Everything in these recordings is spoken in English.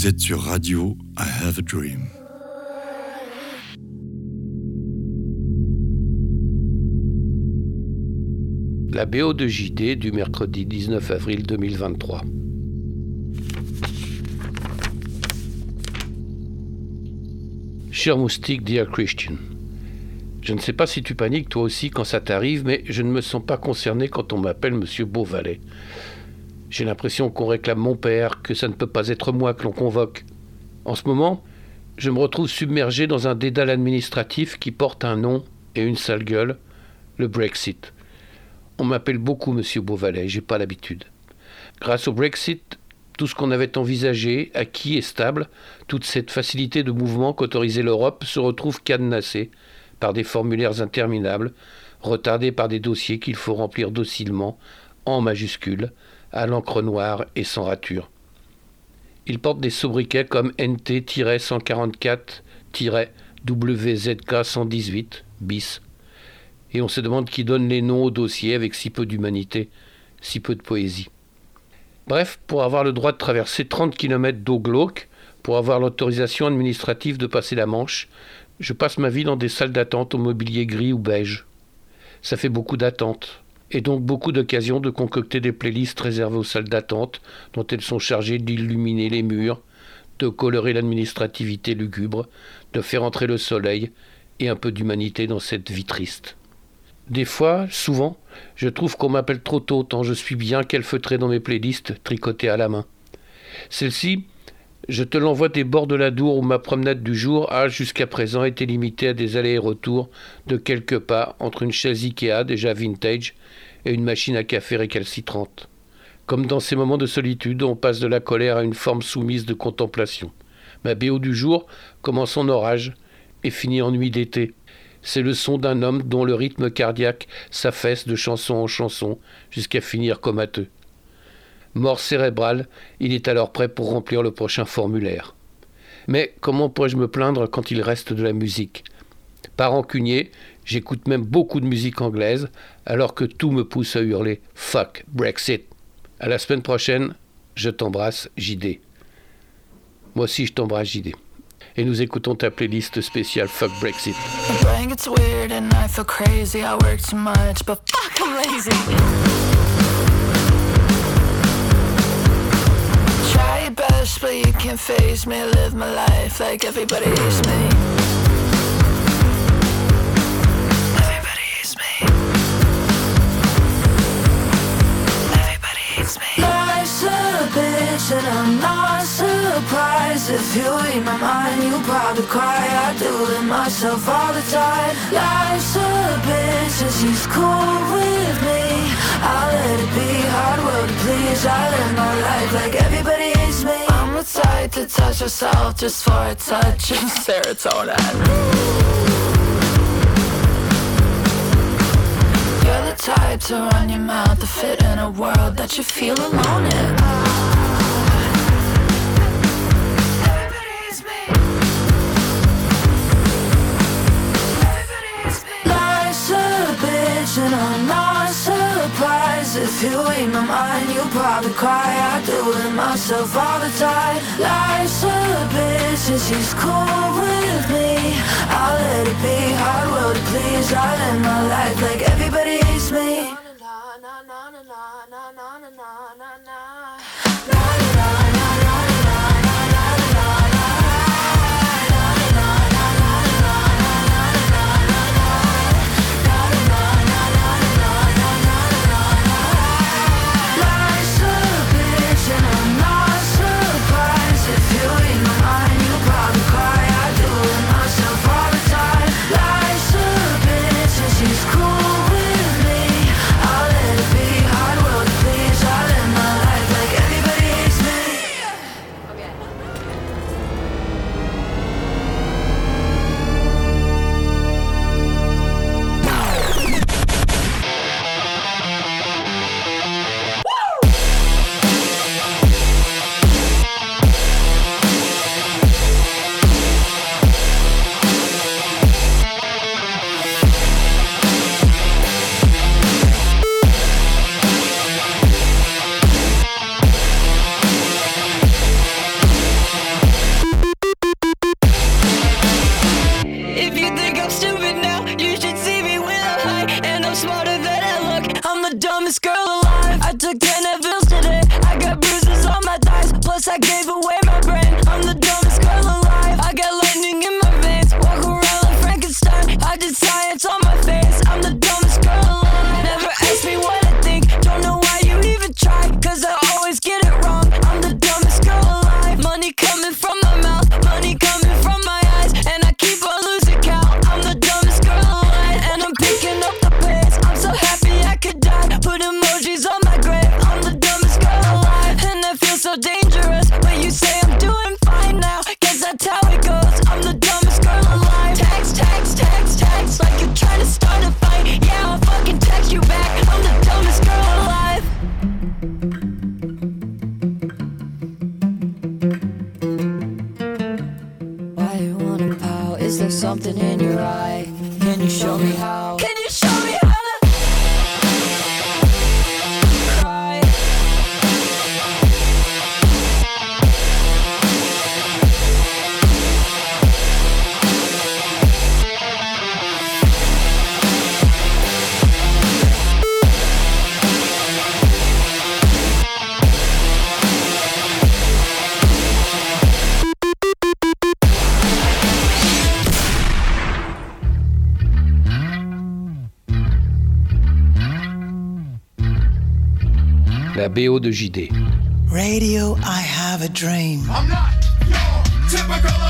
Vous êtes sur Radio I Have a Dream. La BO de JD du mercredi 19 avril 2023. Cher moustique, dear Christian. Je ne sais pas si tu paniques toi aussi quand ça t'arrive, mais je ne me sens pas concerné quand on m'appelle Monsieur Beauvalet. J'ai l'impression qu'on réclame mon père, que ça ne peut pas être moi que l'on convoque. En ce moment, je me retrouve submergé dans un dédale administratif qui porte un nom et une sale gueule, le Brexit. On m'appelle beaucoup Monsieur Beauvalet, j'ai pas l'habitude. Grâce au Brexit, tout ce qu'on avait envisagé, acquis et stable, toute cette facilité de mouvement qu'autorisait l'Europe se retrouve cadenassée par des formulaires interminables, retardés par des dossiers qu'il faut remplir docilement, en majuscules, à l'encre noire et sans rature. Il porte des sobriquets comme NT-144-WZK 118 bis. Et on se demande qui donne les noms aux dossiers avec si peu d'humanité, si peu de poésie. Bref, pour avoir le droit de traverser 30 km d'eau glauque, pour avoir l'autorisation administrative de passer la Manche, je passe ma vie dans des salles d'attente au mobilier gris ou beige. Ça fait beaucoup d'attentes, et donc beaucoup d'occasions de concocter des playlists réservées aux salles d'attente, dont elles sont chargées d'illuminer les murs, de colorer l'administrativité lugubre, de faire entrer le soleil et un peu d'humanité dans cette vie triste. Des fois, souvent, je trouve qu'on m'appelle trop tôt tant je suis bien qu'elle feutrait dans mes playlists tricotées à la main. Celle-ci, je te l'envoie des bords de la Dour où ma promenade du jour a jusqu'à présent été limitée à des allers et retours de quelques pas entre une chaise Ikea déjà vintage et une machine à café récalcitrante. Comme dans ces moments de solitude, on passe de la colère à une forme soumise de contemplation. Ma BO du jour commence en orage et finit en nuit d'été. C'est le son d'un homme dont le rythme cardiaque s'affaisse de chanson en chanson jusqu'à finir comateux. Mort cérébrale, il est alors prêt pour remplir le prochain formulaire. Mais comment pourrais-je me plaindre quand il reste de la musique? Par rancunier, j'écoute même beaucoup de musique anglaise, alors que tout me pousse à hurler Fuck Brexit. À la semaine prochaine, je t'embrasse, JD. Moi aussi, je t'embrasse, JD. Et nous écoutons ta playlist spéciale Fuck Brexit. And I'm not surprised if you read my mind. You probably cry. I do it myself all the time. Life's a bitch, and she's cool with me. I'll let it be hard work, please. I live my life like everybody hates me I'm the type to touch yourself just for a touch of serotonin. Type to run your mouth to fit in a world that you feel alone in. and I'm surprised if you read my mind. you'll probably cry. I do it myself all the time. Life's a bitch and she's cool with me. I'll let it be hard world to please. I live my life like everybody hates me. Is there something in your eye? Can you show me how? Can you la BO de JD. Radio I Have a Dream. I'm not your typical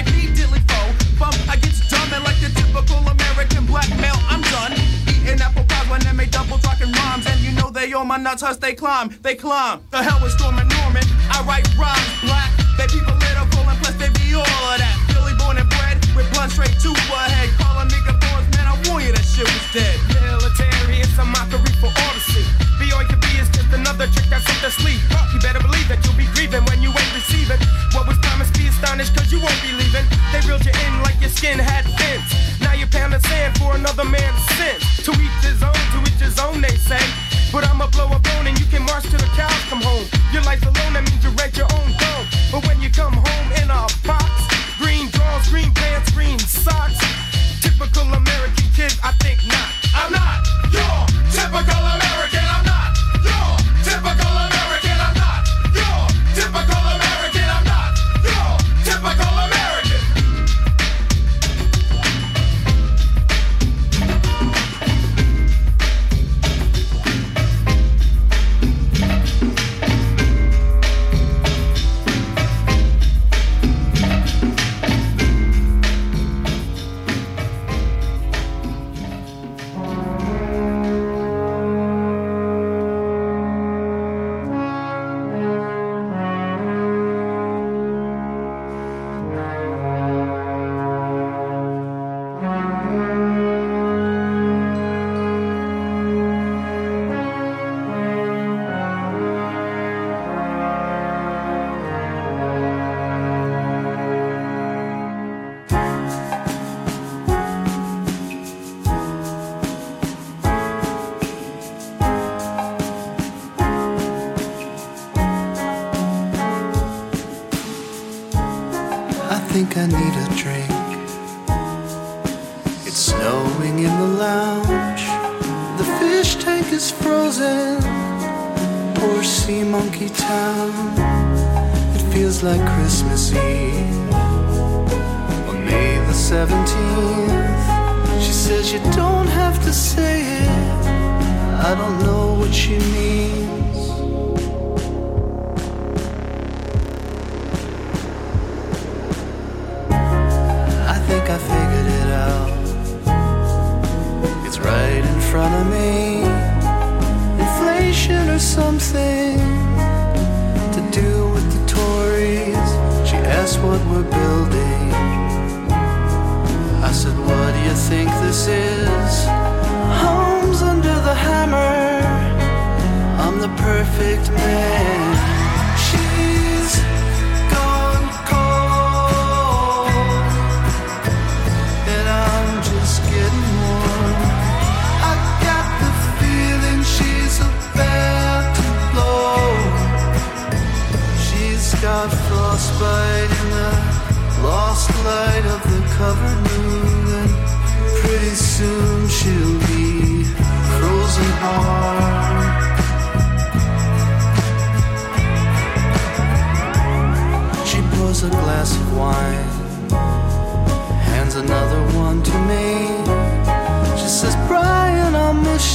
like me, dilly foe. Bump, I get dumb and like the typical American black male, I'm done. Eating apple pies when they make double talking rhymes. And you know they on my nuts, hush, they climb, they climb. The hell with Stormin' Norman, I write rhymes black. They be political and plus they be all of that. Billy born and bred with blunt straight to her head. Call a nigga boys, man, I warn you that shit was dead. Military, it's a mockery for all to see. BOUB is just another trick that's up their sleeve. You better believe that you'll be grieving when honest, cause you won't be leaving. They reeled you in like your skin had fins. Now you're pounding sand for another man's sins. To each his own, to each his own, they say. But I'ma blow a bone and you can march till the cows come home. Your life alone, that means you rent your own dome. But when you come home in a box, green drawers, green pants, green socks. Typical American kid, I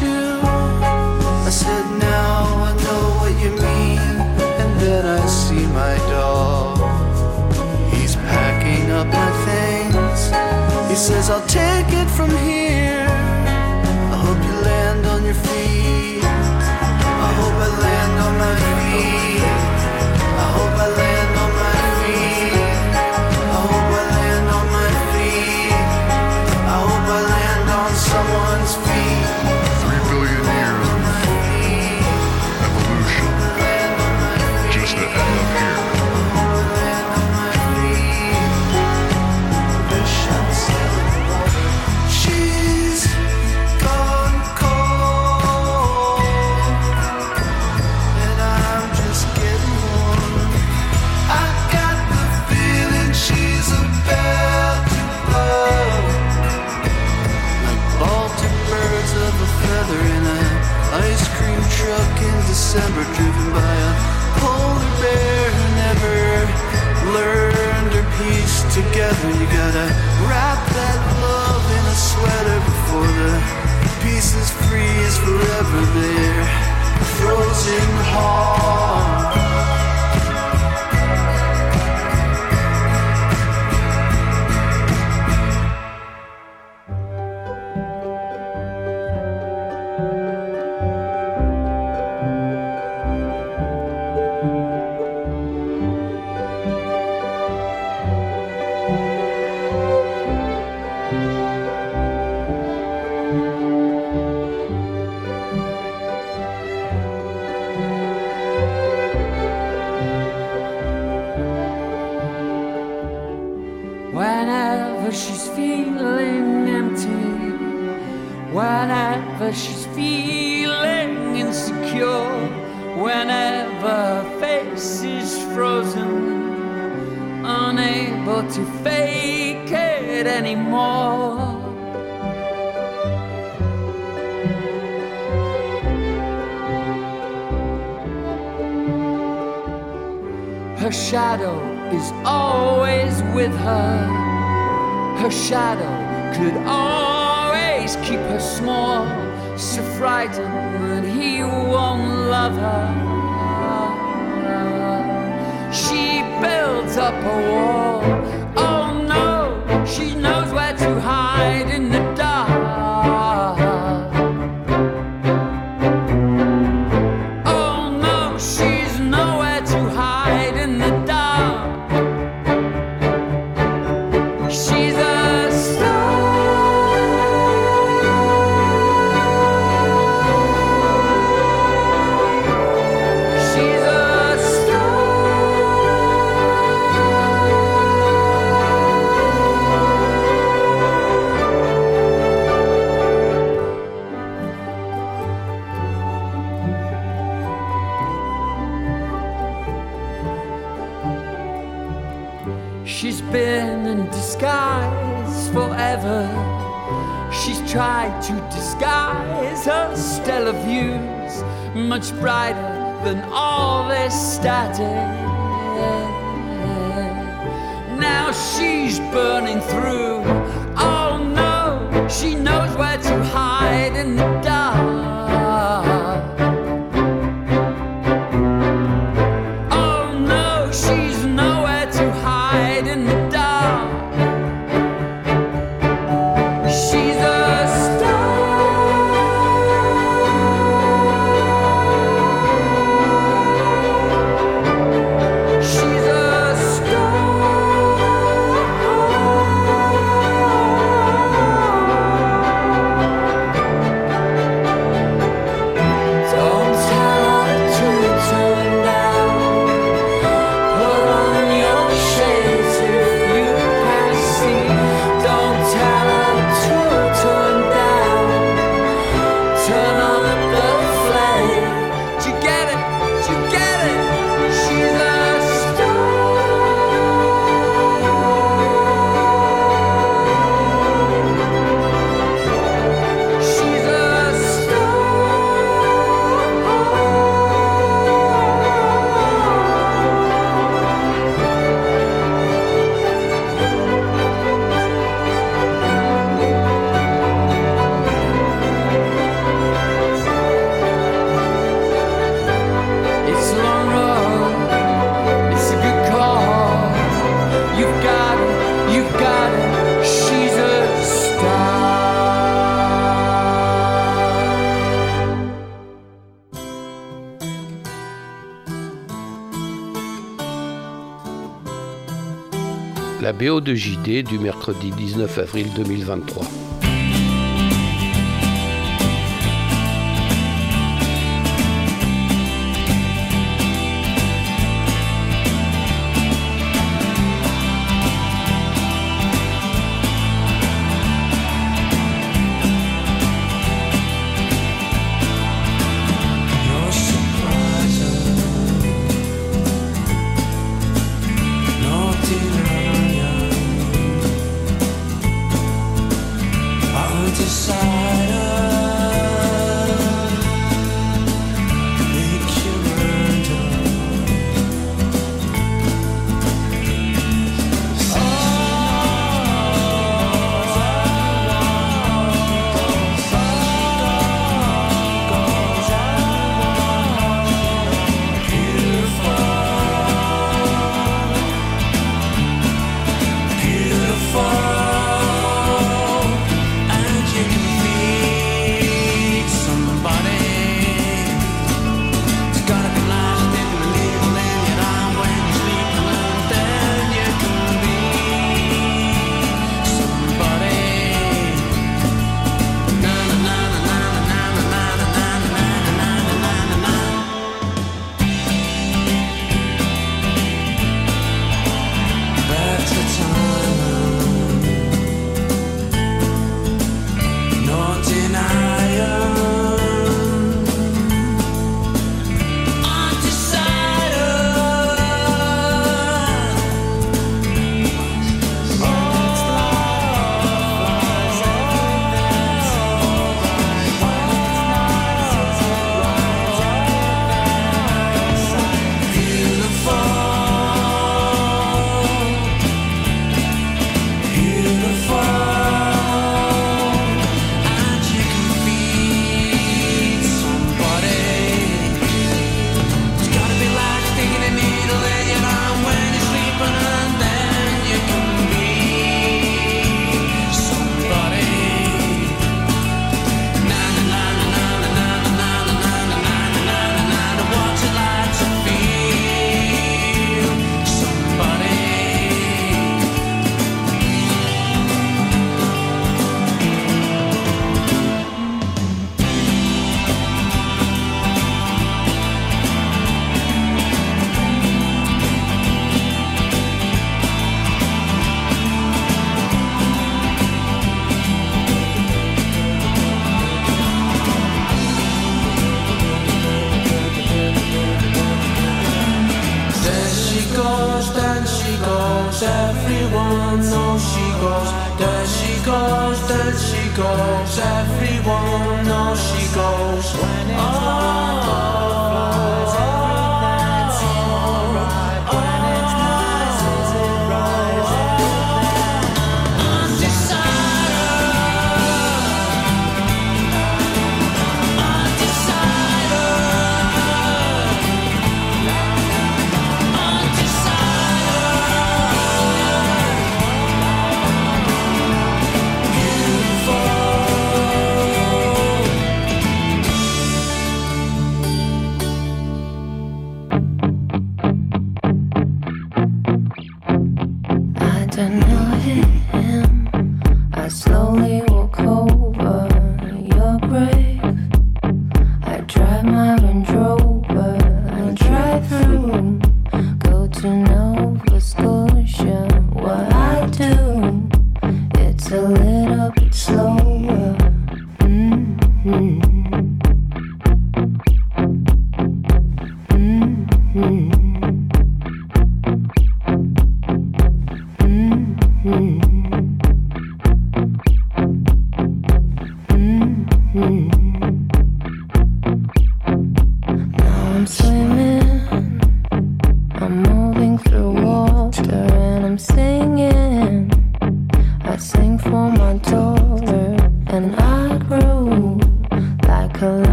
you. I said, now I know what you mean. And then I see my dog. He's packing up my things. He says, I'll take it from here. I hope you land on your feet. I hope I land on my feet. December, driven by a polar bear who never learned or pieced together. You gotta wrap that love in a sweater before the pieces freeze forever there. Frozen heart. Oh. BO2JD du mercredi 19 avril 2023.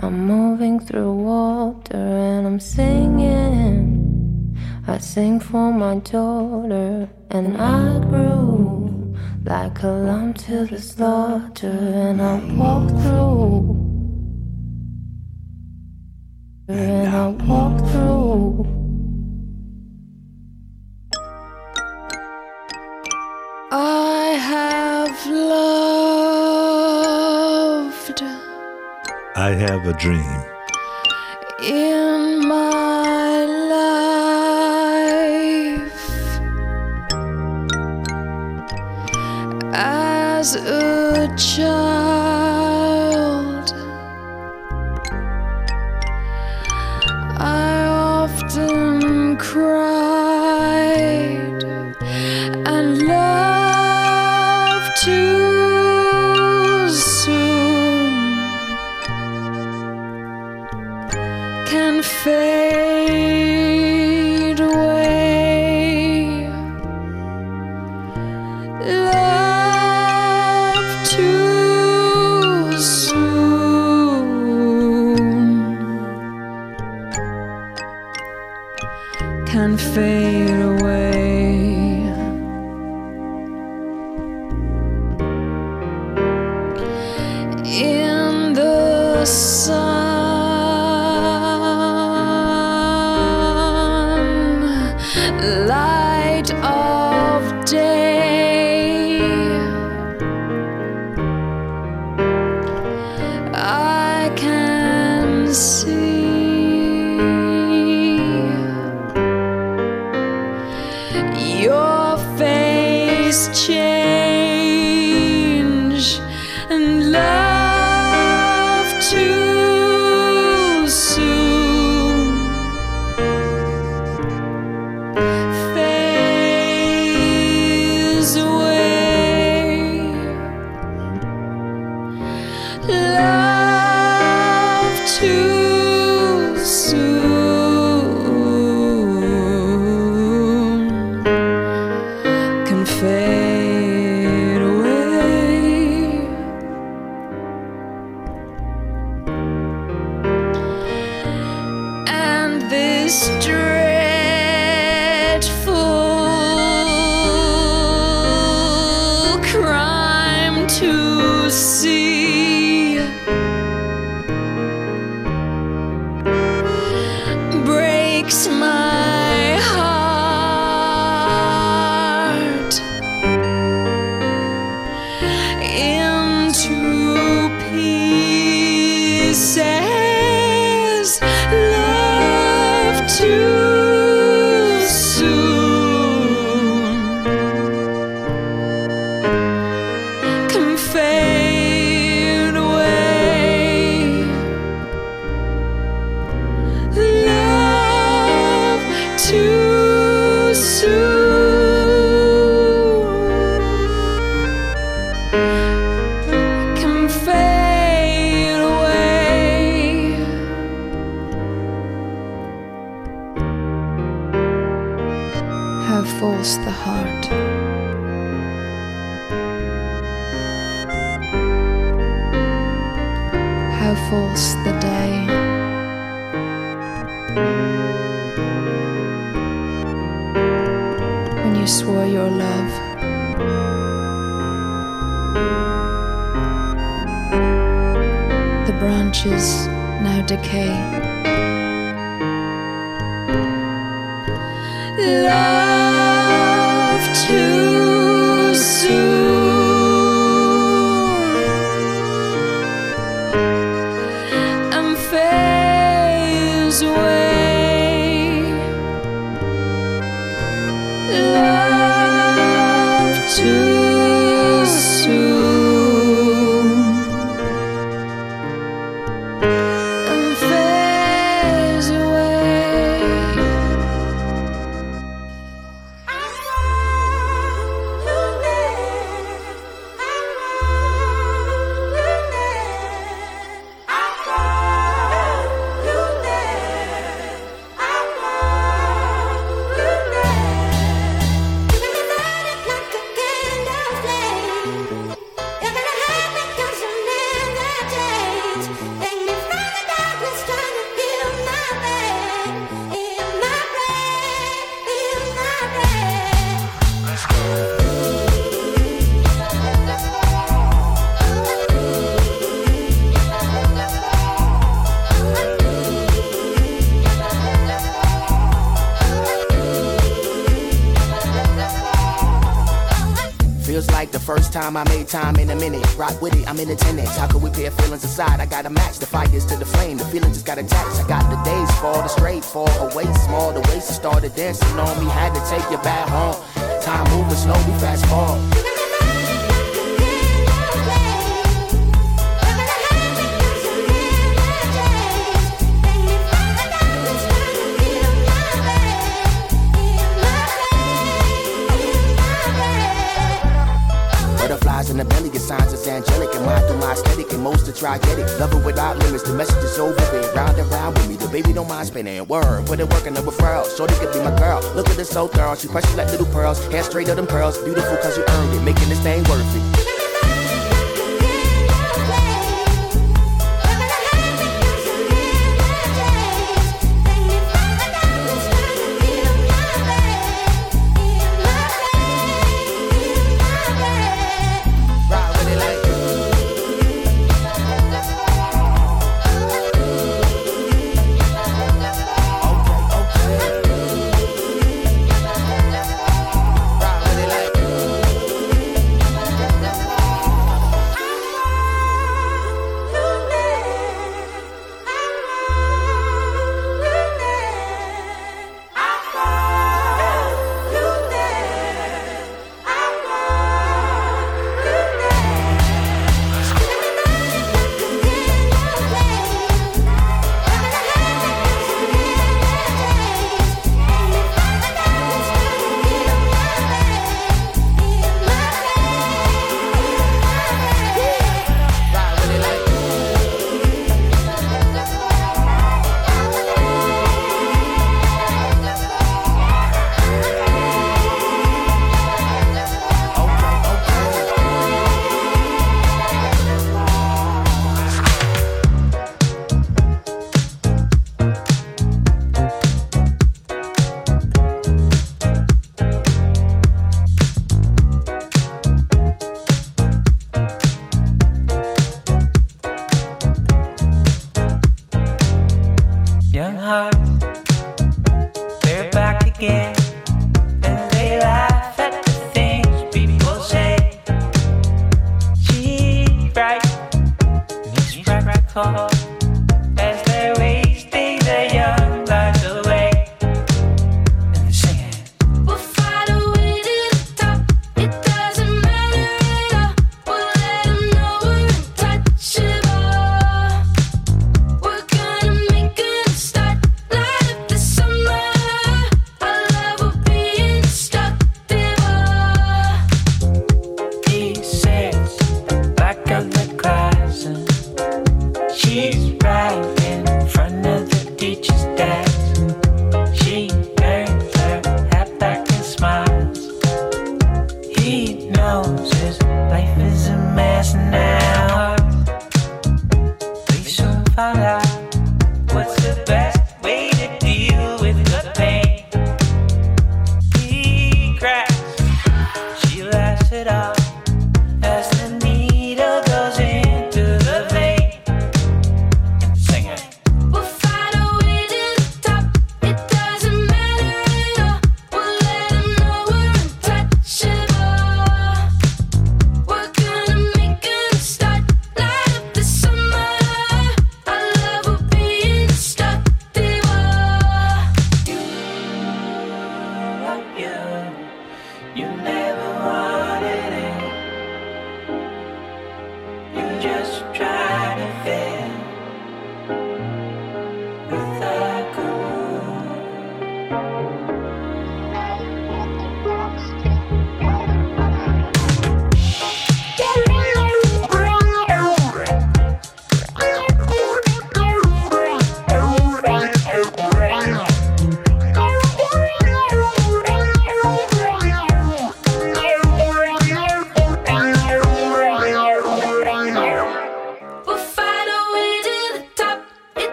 I'm moving through water and I'm singing. I sing for my daughter and I grew like a lamb to the slaughter and I walk through a dream. Time I made time in a minute. Rock with it, I'm in attendance. How could we pair feelings aside? I gotta match the fires to the flame. The feeling just got attached. I got the days fall the straight, fall away small. The waist started dancing on me. Had to take you back home. Time moving slow, we fast forward. Signs is angelic. And mine through my aesthetic, and most are try get it. Love it without limits, the message is over vivid. Round and round with me, the baby don't mind spinning. Word, put it working the referral. Shorty could be my girl. Look at this so girl, she precious like little pearls. Hair straight up them pearls, beautiful cause you earned it. Making this thing worth it.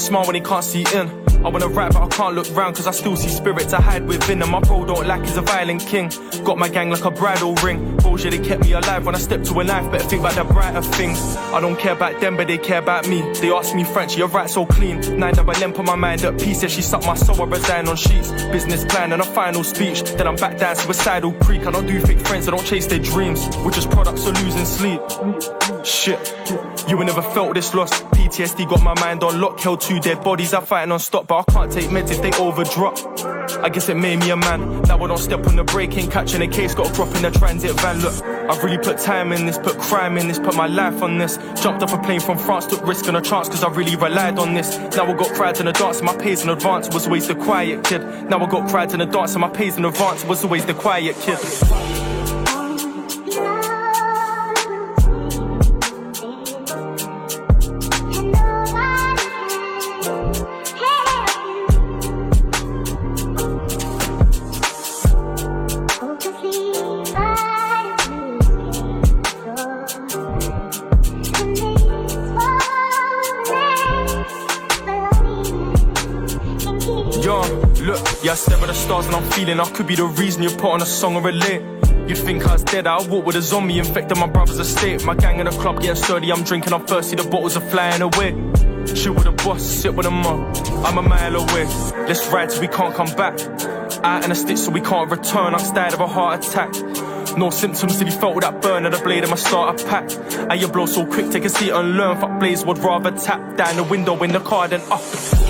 Smile when he can't see in? I wanna rap, but I can't look round, cause I still see spirits I hide within. And my bro don't like he's a violent king. Got my gang like a bridal ring. Bullshit, they kept me alive when I stepped to a knife. Better think about the brighter things. I don't care about them, but they care about me. They ask me French, you're right, so clean. Nine double limp on my mind at peace. Yeah, she sucked my soul, I resign on sheets. Business plan and a final speech. Then I'm back down suicidal creek. I don't do fake friends, I don't chase their dreams. We're just products of losing sleep. Shit, you ain't never felt this loss. PTSD got my mind on lock. Held two dead bodies, I'm fighting on stop, but I can't take meds if they overdrop. I guess it made me a man. Now I don't step on the brake, ain't catching a case, got a drop in the transit van. Look, I've really put time in this, put crime in this, put my life on this. Jumped off a plane from France, took risk and a chance, cause I really relied on this. Now I got crowds in the dance, and my pays in advance was always the quiet kid. Now I got crowds in the dance, and my pays in advance was always the quiet kid. Feeling I could be the reason you put on a song or a lit. You'd think I was dead, I walk with a zombie infected my brother's estate. My gang in the club getting sturdy, I'm drinking, I'm thirsty, the bottles are flying away. Chill with the boss, sit with the mum, I'm a mile away. Let's ride till we can't come back. Out in the sticks so we can't return, I'm scared of a heart attack. No symptoms till you felt that burn of the blade of my starter pack. And you blow so quick, take a seat and learn. Fuck Blaze would rather tap down the window in the car than up.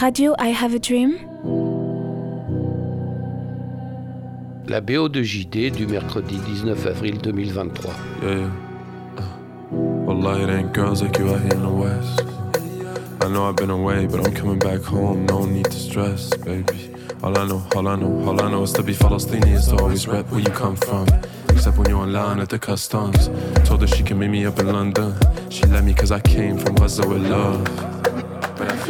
Radio I Have a Dream. La BO de JD du mercredi 19 avril 2023. Yeah, yeah. Wallah, it ain't girls like you out here in the West. I know I've been away, but I'm coming back home. No need to stress, baby. All I know, all I know, all I know is to be Palestinian is to always rep where you come from. Except when you're online at the customs. Told her she can meet me up in London. She let me cause I came from Gaza with love. But I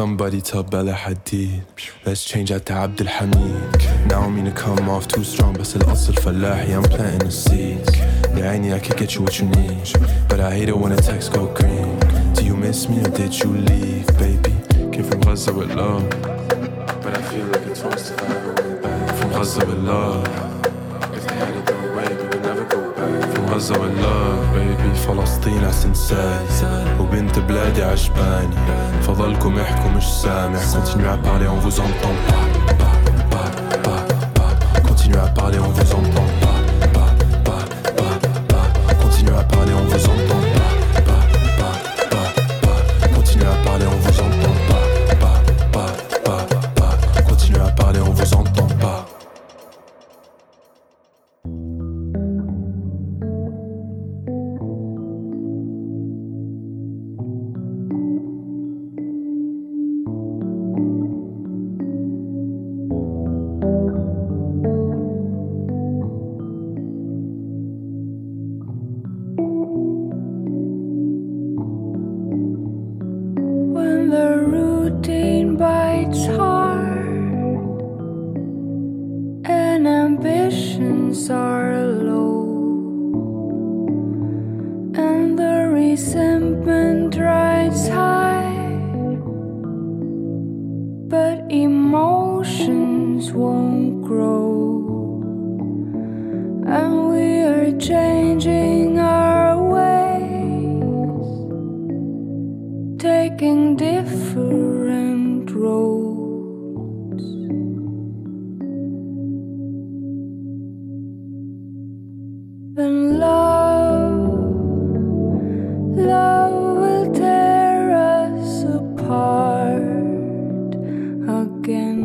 Somebody tell Bella Hadid Let's change out to Abdul Hamid Now I mean to come off too strong بس الأصل فلاحي I'm planting the seeds يا عيني I could get you what you need But I hate it when the text go green Do you miss me or did you leave baby Came from Gaza with love But I feel like it's worse if I ever went back From Gaza with love back From Gaza with love baby فلسطين أحسن ساي وبنت بلادي عجباني فضلكم احكوا مش سامع Continuez à parler on vous entend pas Pas, pas, pas, pas. Continuez à parler on vous entend pas Pas, Again.